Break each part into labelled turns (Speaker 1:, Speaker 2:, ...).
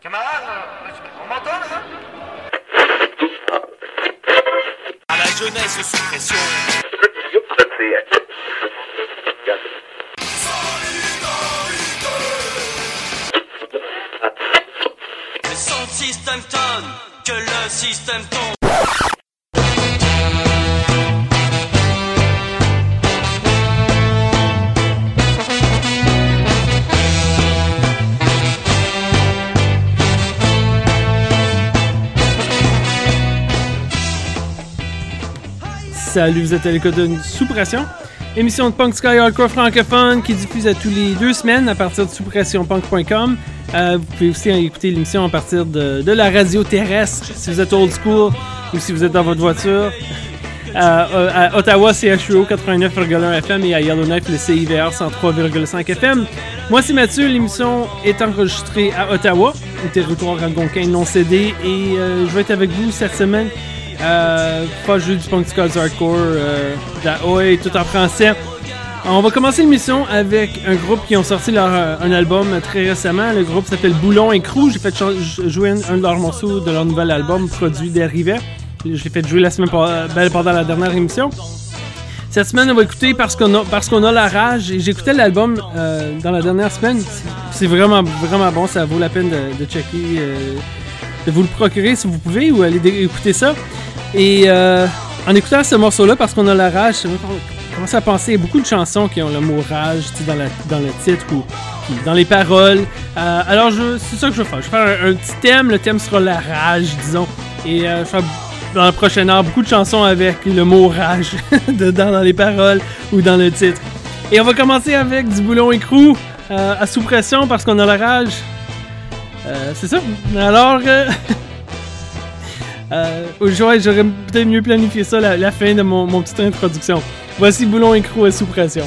Speaker 1: Camarade, on m'entend là?
Speaker 2: À la jeunesse sous pression. Sans système tonne que le système tombe.
Speaker 3: Salut, vous êtes à l'écoute de Sous Pression, émission de punk sky hardcore francophone qui diffuse à tous les deux semaines à partir de souspressionpunk.com. Euh, vous pouvez aussi écouter l'émission à partir de, de la radio terrestre si vous êtes old school ou si vous êtes dans votre voiture. Euh, euh, à Ottawa, CHUO 89,1 FM et à Yellowknife, le CIVR 103,5 FM. Moi, c'est Mathieu. L'émission est enregistrée à Ottawa, au territoire algonquin non cédé. Et euh, je vais être avec vous cette semaine. Euh, pas jouer du punk skulls hardcore, euh, tout en français. On va commencer l'émission avec un groupe qui ont sorti leur, euh, un album très récemment. Le groupe s'appelle Boulon et Crew. J'ai fait jouer un, de leurs morceaux de leur nouvel album produit d'Arrivet. Je l'ai fait jouer la semaine pa- ben, pendant la dernière émission. Cette semaine, on va écouter parce qu'on a, la rage. J'écoutais l'album euh, dans la dernière semaine. C'est- vraiment, vraiment bon. Ça vaut la peine de, checker, euh, de vous le procurer si vous pouvez ou aller écouter ça. Et euh, en écoutant ce morceau-là, parce qu'on a la rage, j'ai commencé à penser à beaucoup de chansons qui ont le mot rage dans, dans le titre ou dans les paroles. Euh, alors, je- c'est ça que je vais faire. Je vais faire un, petit thème. Le thème sera la rage, disons. Et euh, je vais faire dans la prochaine heure beaucoup de chansons avec le mot rage dedans dans les paroles ou dans le titre. Et on va commencer avec du boulon écrou à sous pression parce qu'on a la rage. C'est ça. Alors, euh, j'aurais peut-être mieux planifié ça, la, fin de mon, mon petite introduction. Voici boulon écrou à sous pression.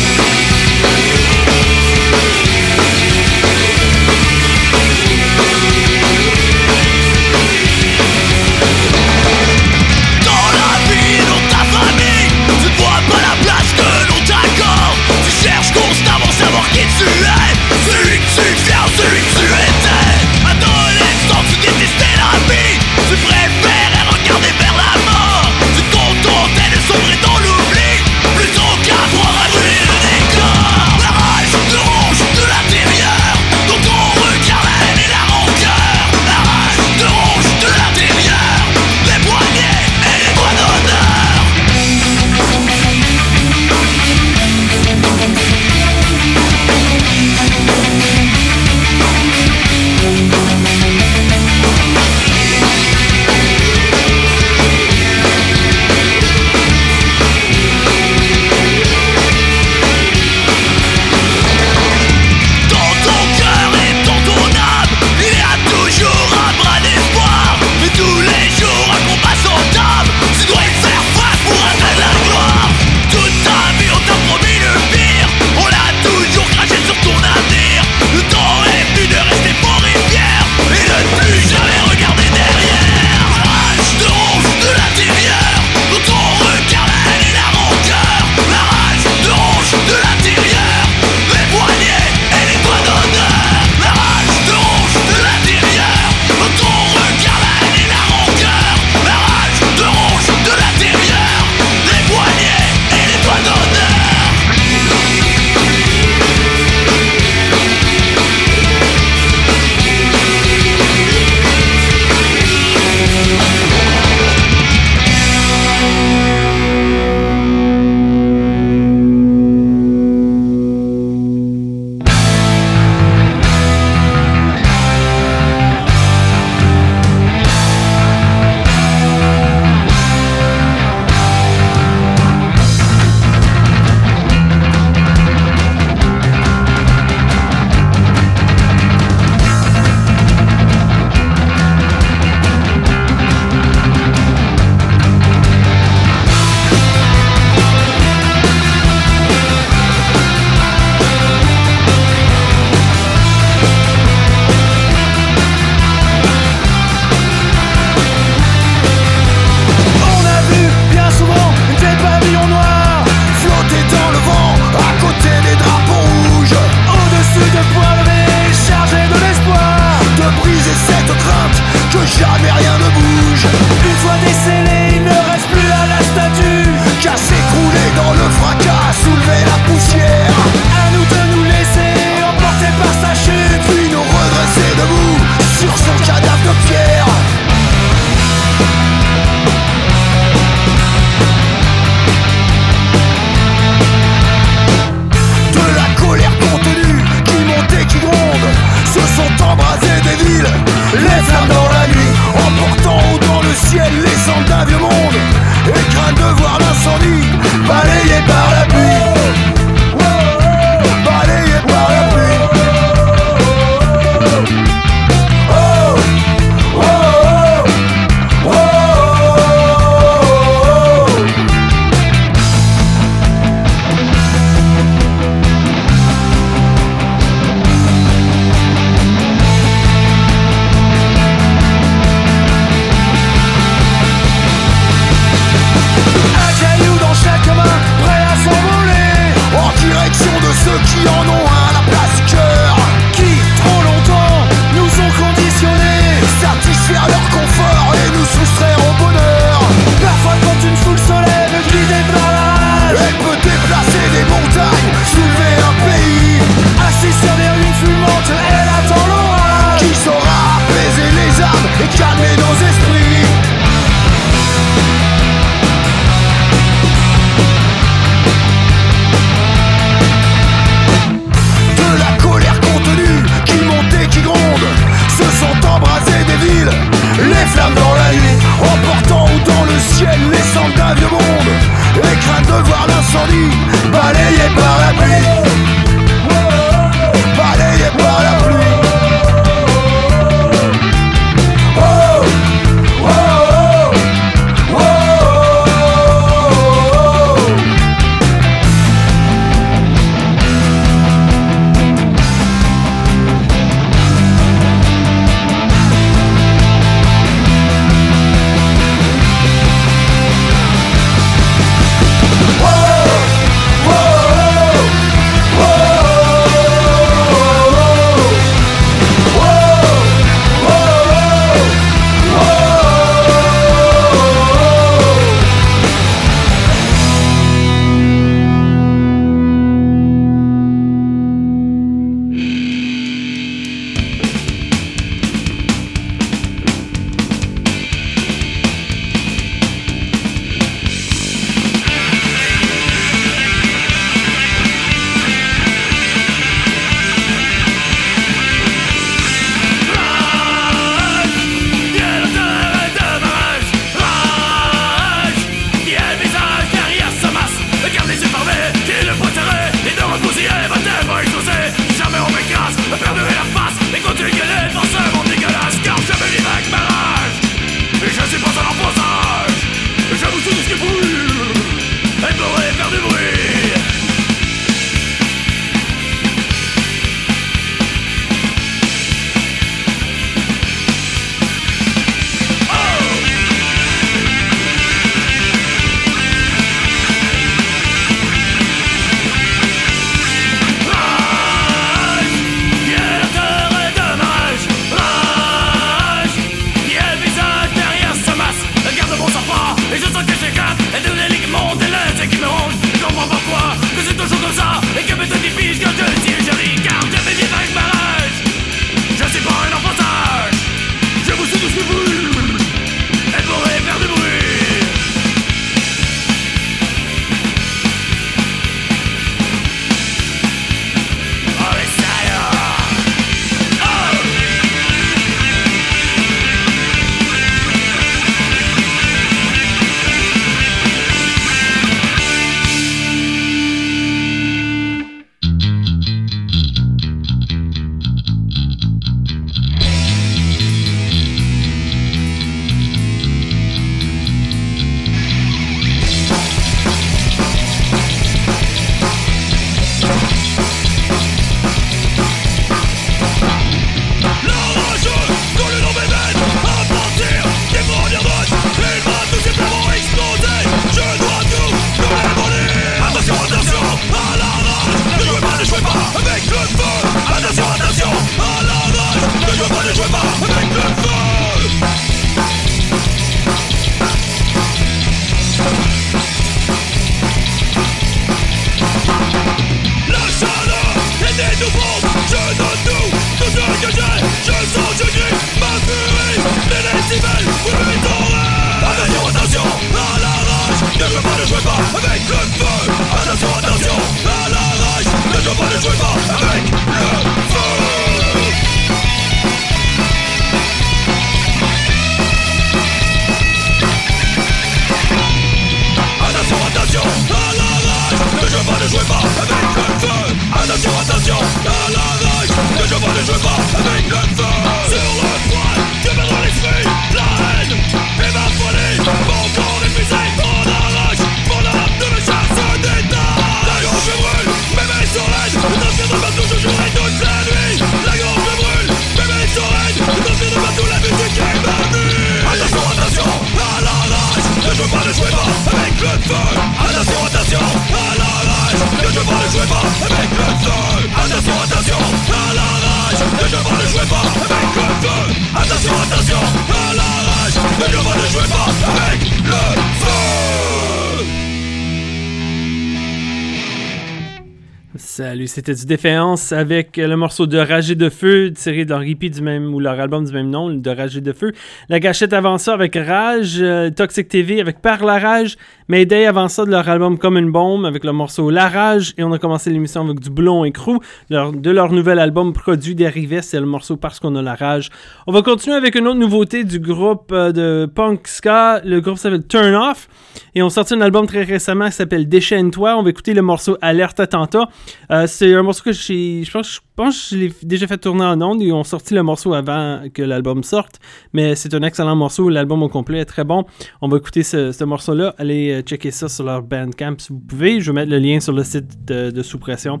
Speaker 3: Salut, c'était du Déféance avec le morceau de Ragé de Feu tiré de leur hippie du même ou leur album du même nom, de Ragé de Feu. La gâchette avant ça avec Rage, euh, Toxic TV avec Par la Rage, Mayday avant ça de leur album Comme une bombe avec le morceau La Rage et on a commencé l'émission avec du Boulon et Crew de leur, nouvel album produit d'Arrivée, c'est le morceau Parce qu'on a la rage. On va continuer avec une autre nouveauté du groupe euh, de punk ska, le groupe s'appelle Turn Off et on sorti un album très récemment qui s'appelle Déchaîne-toi. On va écouter le morceau Alerte Attentat. Euh, c'est un morceau que je pense, je pense que je l'ai déjà fait tourner en ondes. Ils ont sorti le morceau avant que l'album sorte, mais c'est un excellent morceau. L'album au complet est très bon. On va écouter ce, ce morceau-là. Allez euh, checker ça sur leur Bandcamp si vous pouvez. Je vais mettre le lien sur le site de, de Sous-Pression.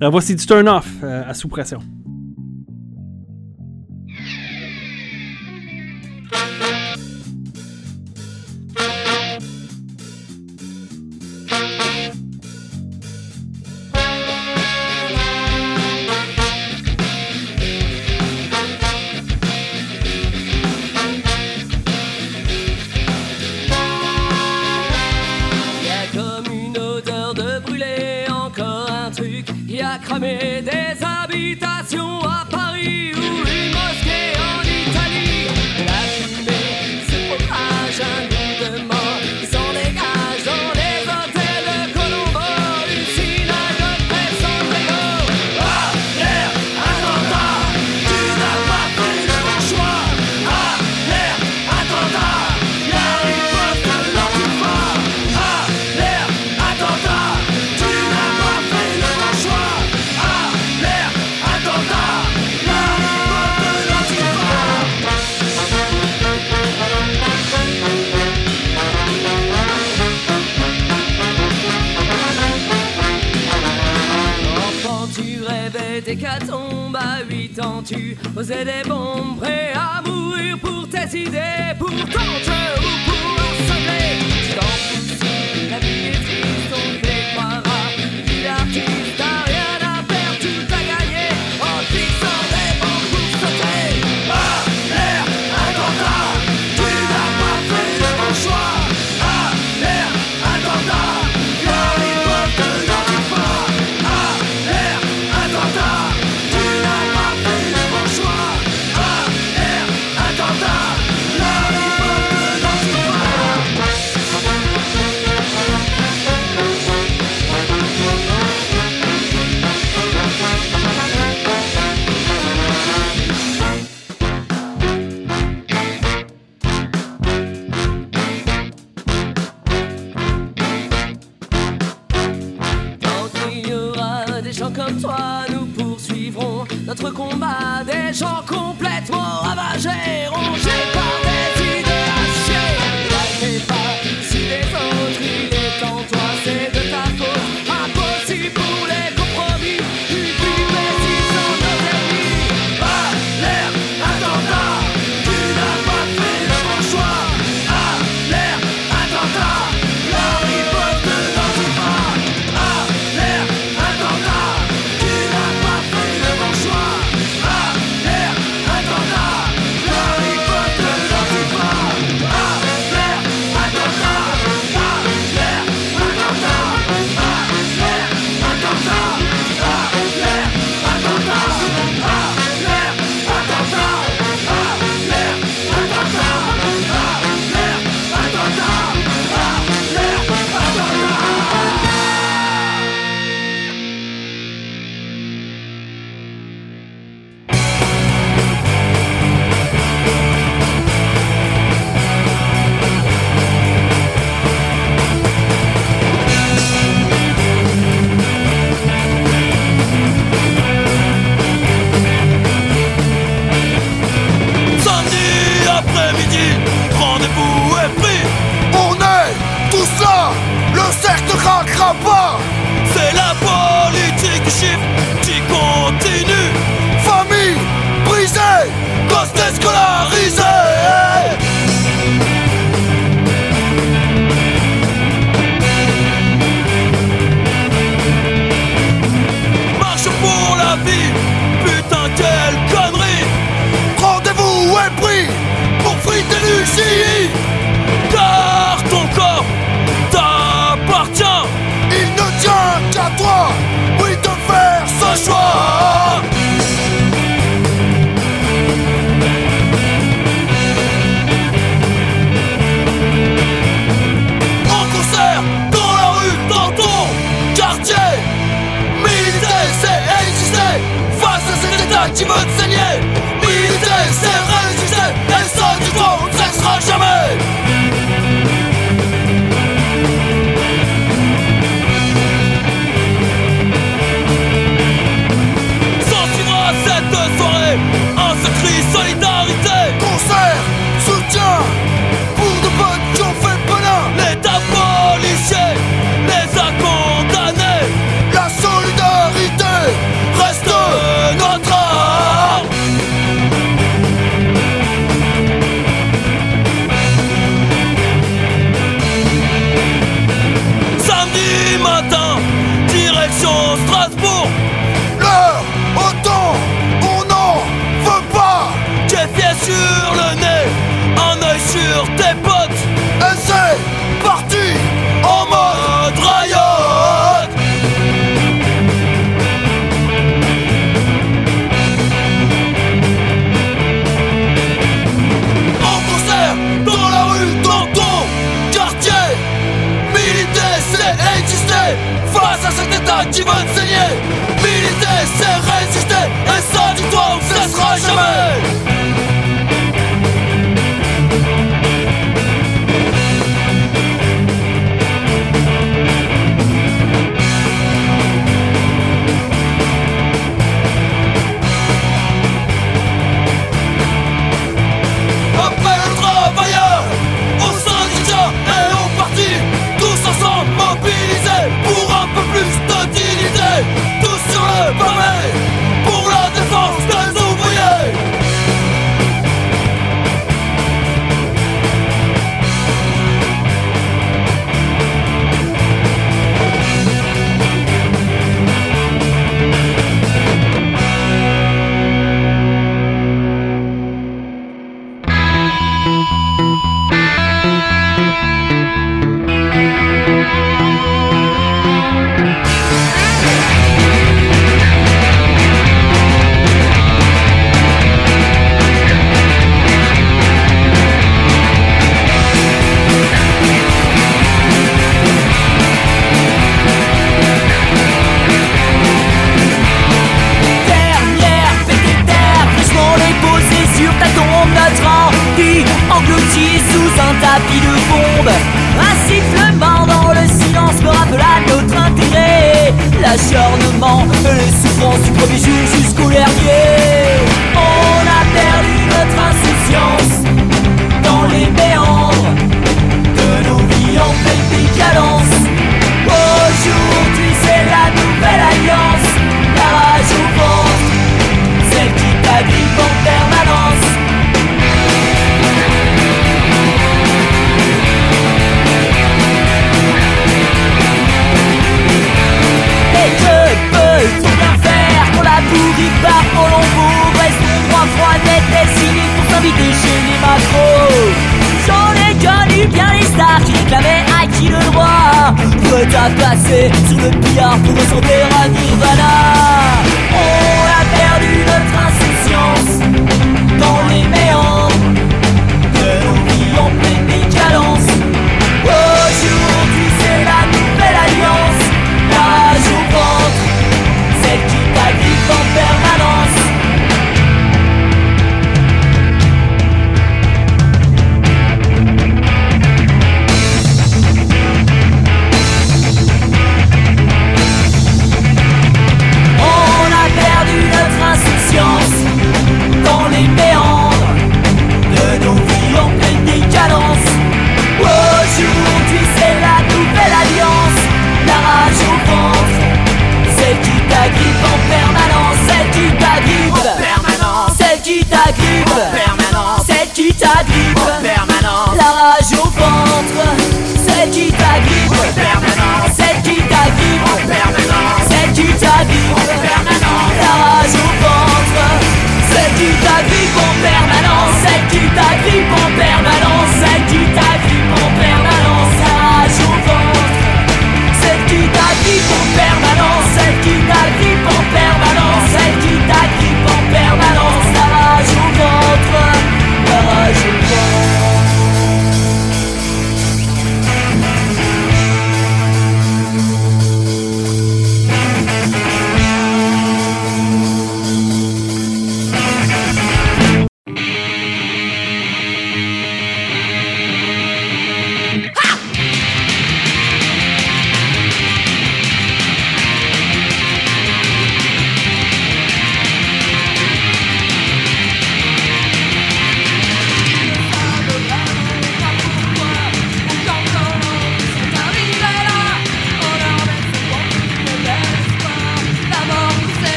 Speaker 3: Alors voici du Turn Off euh, à Sous-Pression.
Speaker 4: Y cramé des tu posais des bombes, prêt à mourir pour tes idées, pour tenter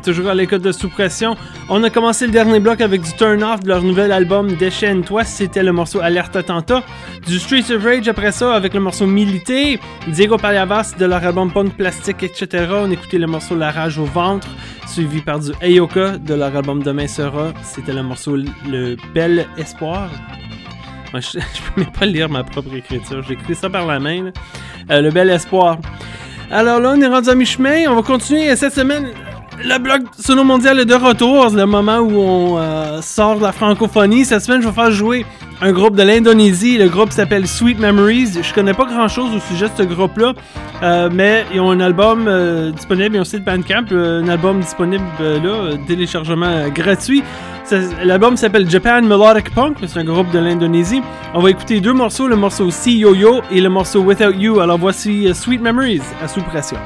Speaker 3: toujours à l'écoute de Sous-Pression. On a commencé le dernier bloc avec du Turn Off de leur nouvel album Déchaîne-toi, c'était le morceau Alerte Attentat. Du Streets of Rage après ça avec le morceau Milité. Diego Paliavas de leur album Punk Plastique, etc. On écoutait le morceau La Rage au ventre, suivi par du Ayoka de leur album Demain sera. C'était le morceau Le Bel Espoir. Je, je peux même pas lire ma propre écriture, j'ai écrit ça par la main. Euh, le Bel Espoir. Alors là, on est rendu à mi-chemin. On va continuer cette semaine. Le blog Sono Mondial est de retour. C'est le moment où on euh, sort de la francophonie. Cette semaine, je vais faire jouer un groupe de l'Indonésie. Le groupe s'appelle Sweet Memories. Je connais pas grand chose au sujet de ce groupe-là, euh, mais ils ont un album euh, disponible. Ils ont aussi Bandcamp, un album disponible là, téléchargement gratuit.
Speaker 5: L'album s'appelle Japan Melodic Punk, c'est un groupe de l'Indonésie. On va écouter deux morceaux, le morceau See Yo Yo et le morceau Without You. Alors voici Sweet Memories à sous pression.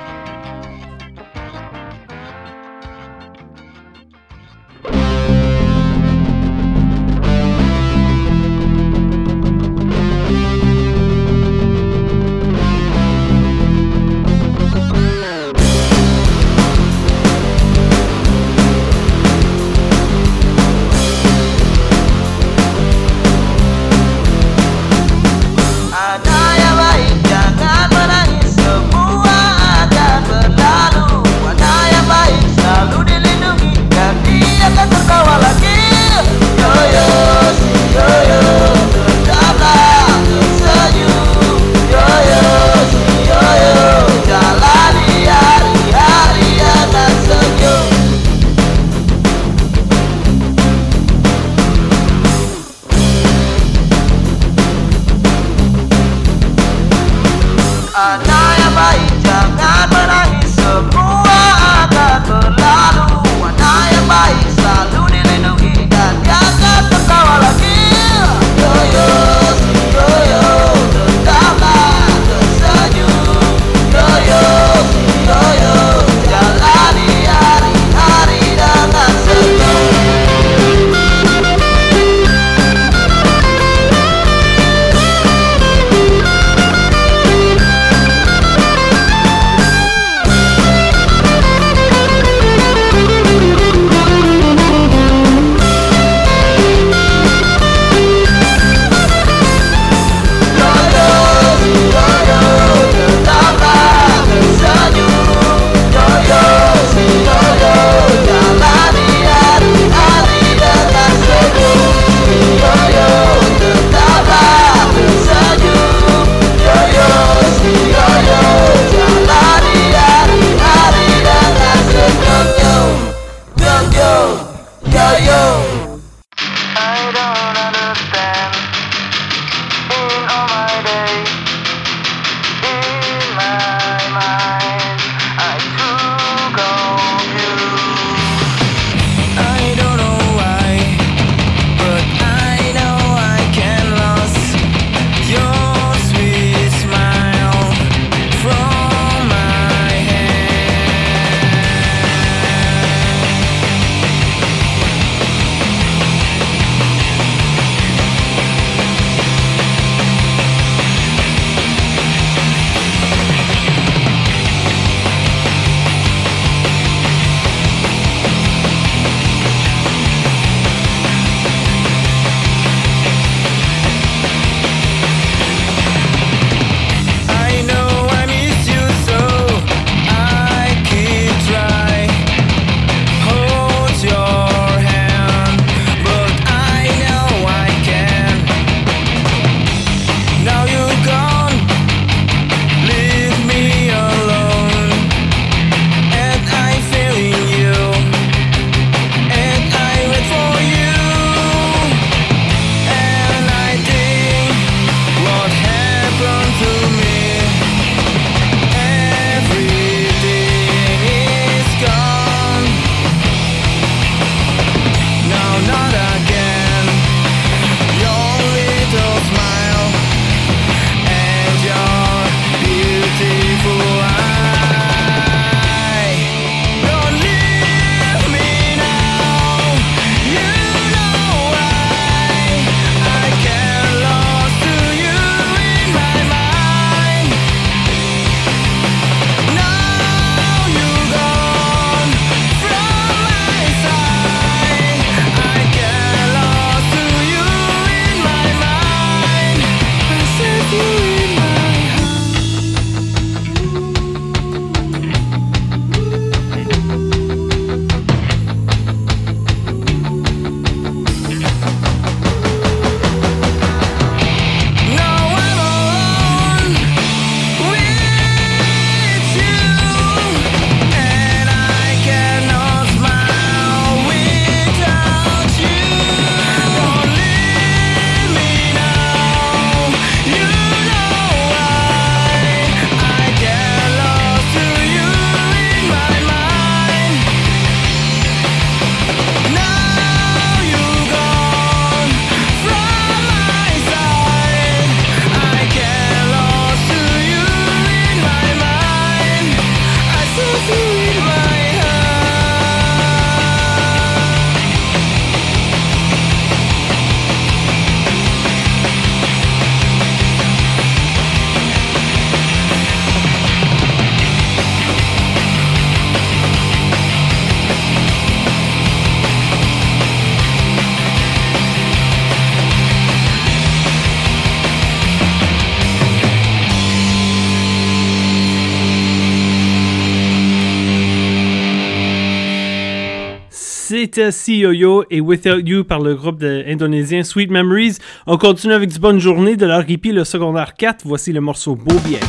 Speaker 3: C'était See Yo-Yo et Without You par le groupe indonésien Sweet Memories. On continue avec du Bonne Journée de leur hippie, le secondaire 4. Voici le morceau Beau Bien.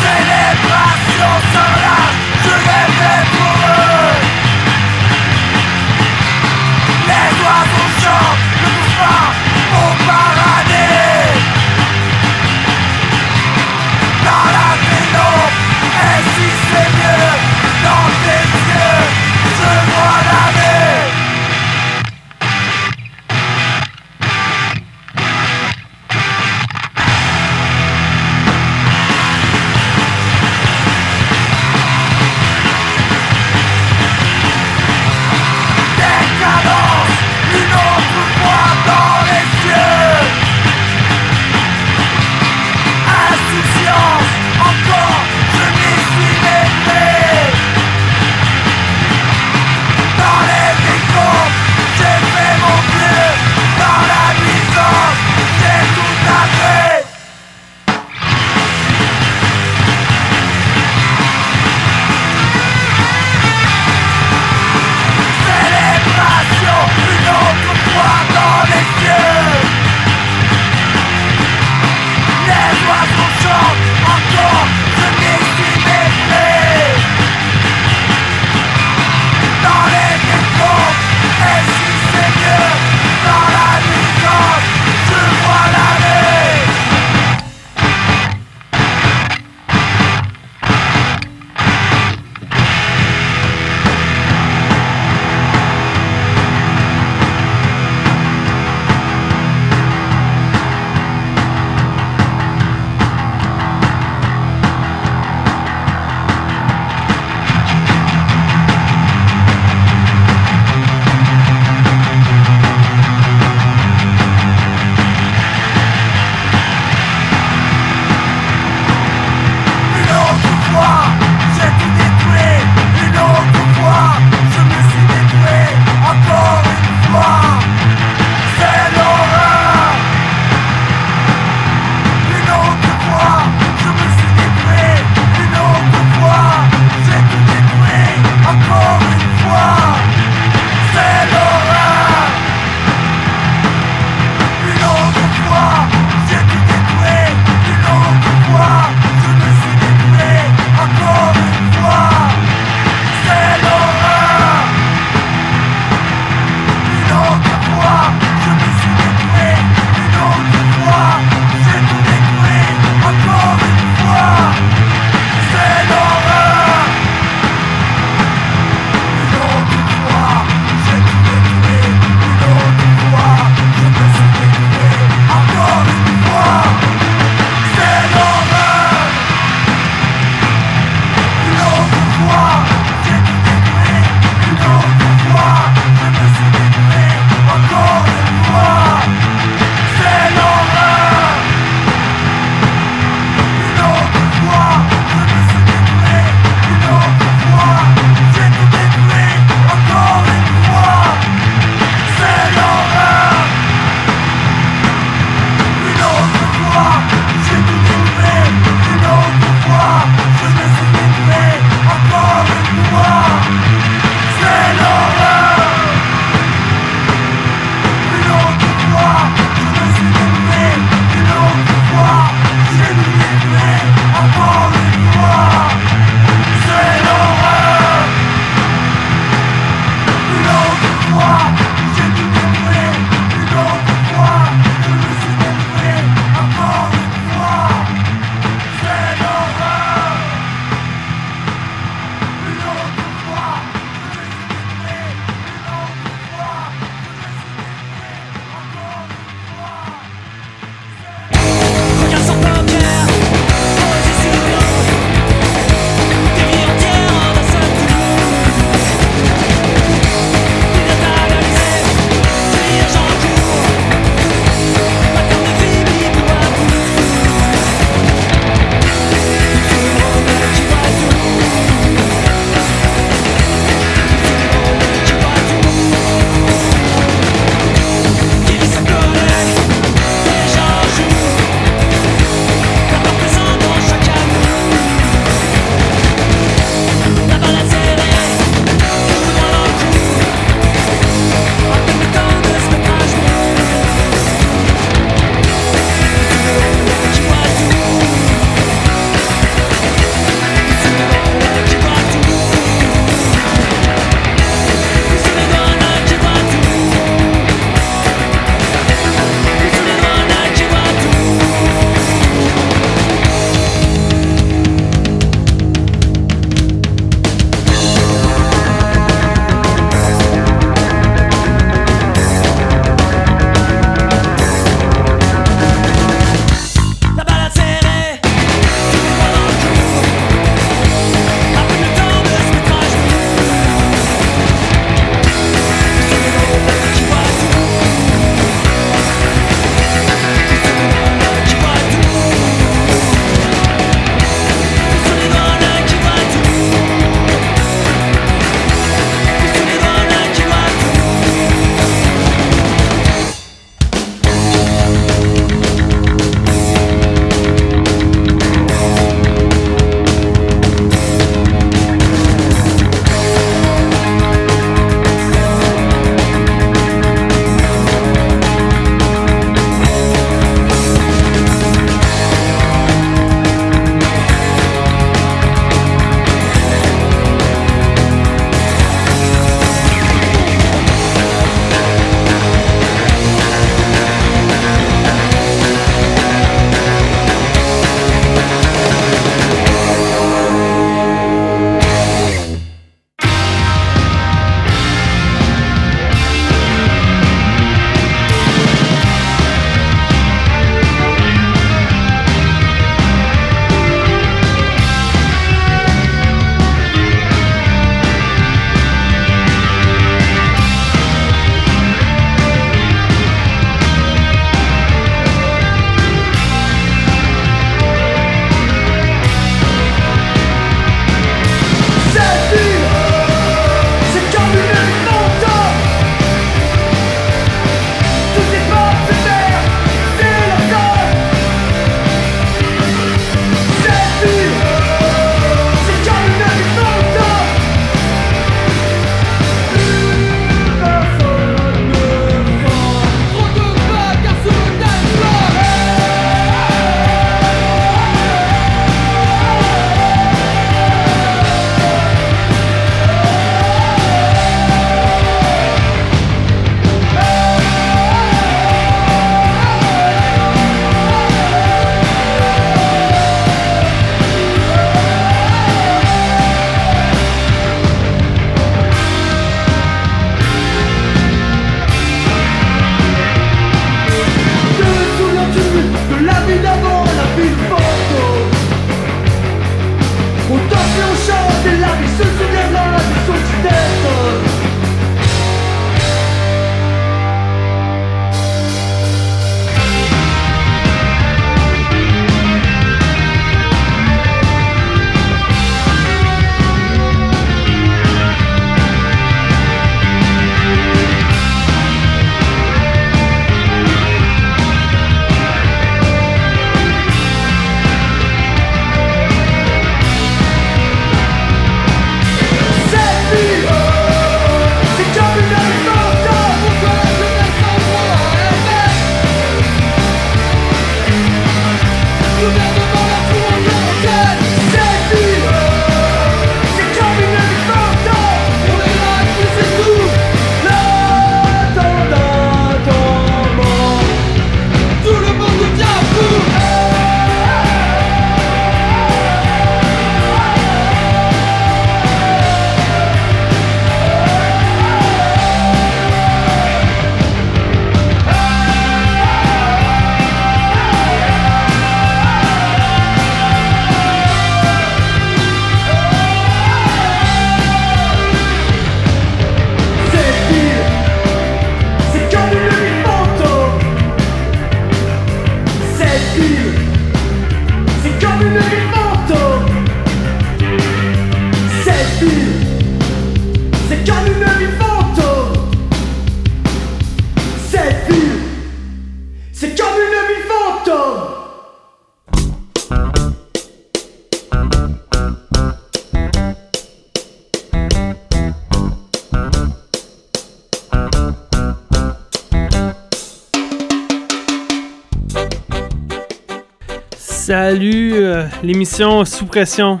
Speaker 6: L'émission Sous Pression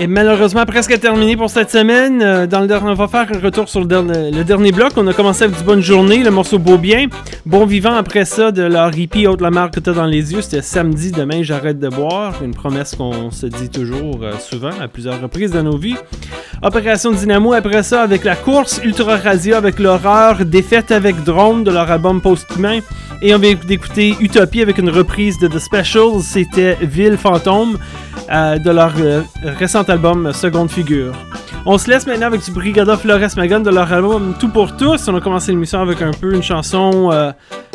Speaker 6: est malheureusement presque terminée pour cette semaine. Euh, dans le on va faire un retour sur le, dernier- le dernier bloc. On a commencé avec du Bonne Journée, le morceau Beau Bien. Bon Vivant après ça, de leur hippie Haute la marque que t'as dans les yeux. C'était samedi, demain j'arrête de boire. Une promesse qu'on se dit toujours euh, souvent, à plusieurs reprises dans nos vies. Opération Dynamo après ça avec la course Ultra Radio avec l'horreur Défaite avec drone de leur album Post-Humain. Et on vient d'écouter Utopie avec une reprise de The Specials. C'était Ville Fantôme euh, de leur euh, récent album Seconde Figure. On se laisse maintenant avec du Brigada Flores Magon de leur album Tout pour tous. On a commencé l'émission avec un peu une chanson, euh,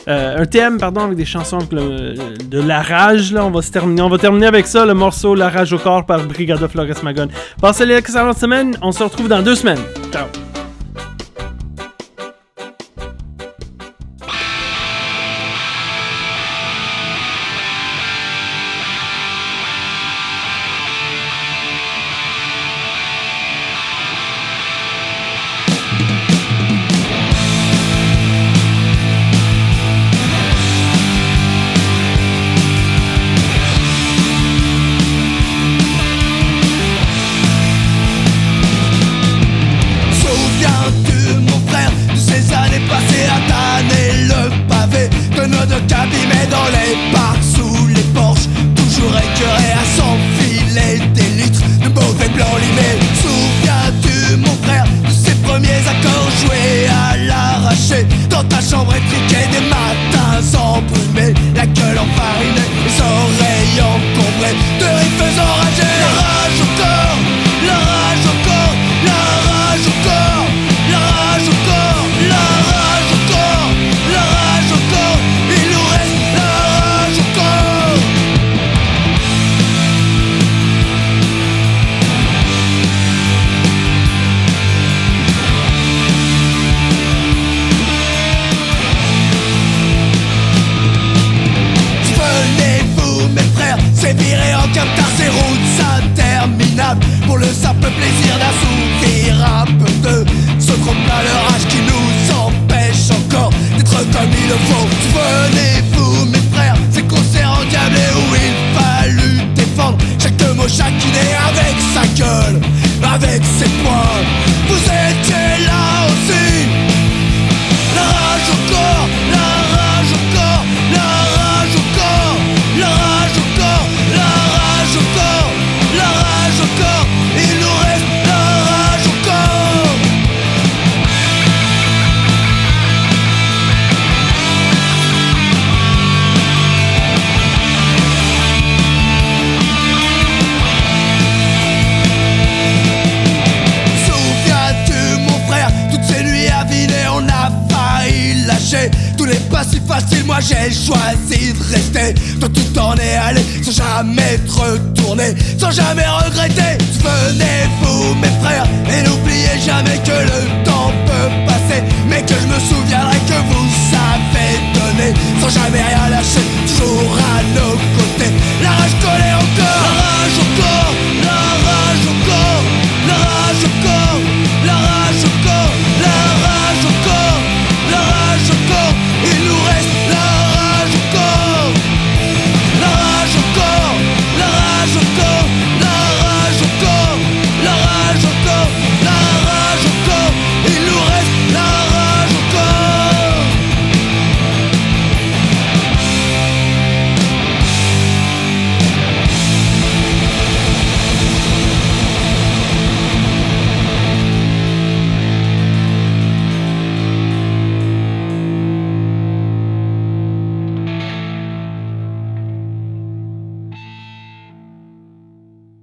Speaker 6: euh, un thème, pardon, avec des chansons de la rage. Là, on va se terminer. On va terminer avec ça, le morceau La rage au corps par Brigada Flores Magon. Passez les excellentes semaines. On se retrouve dans deux semaines. Ciao.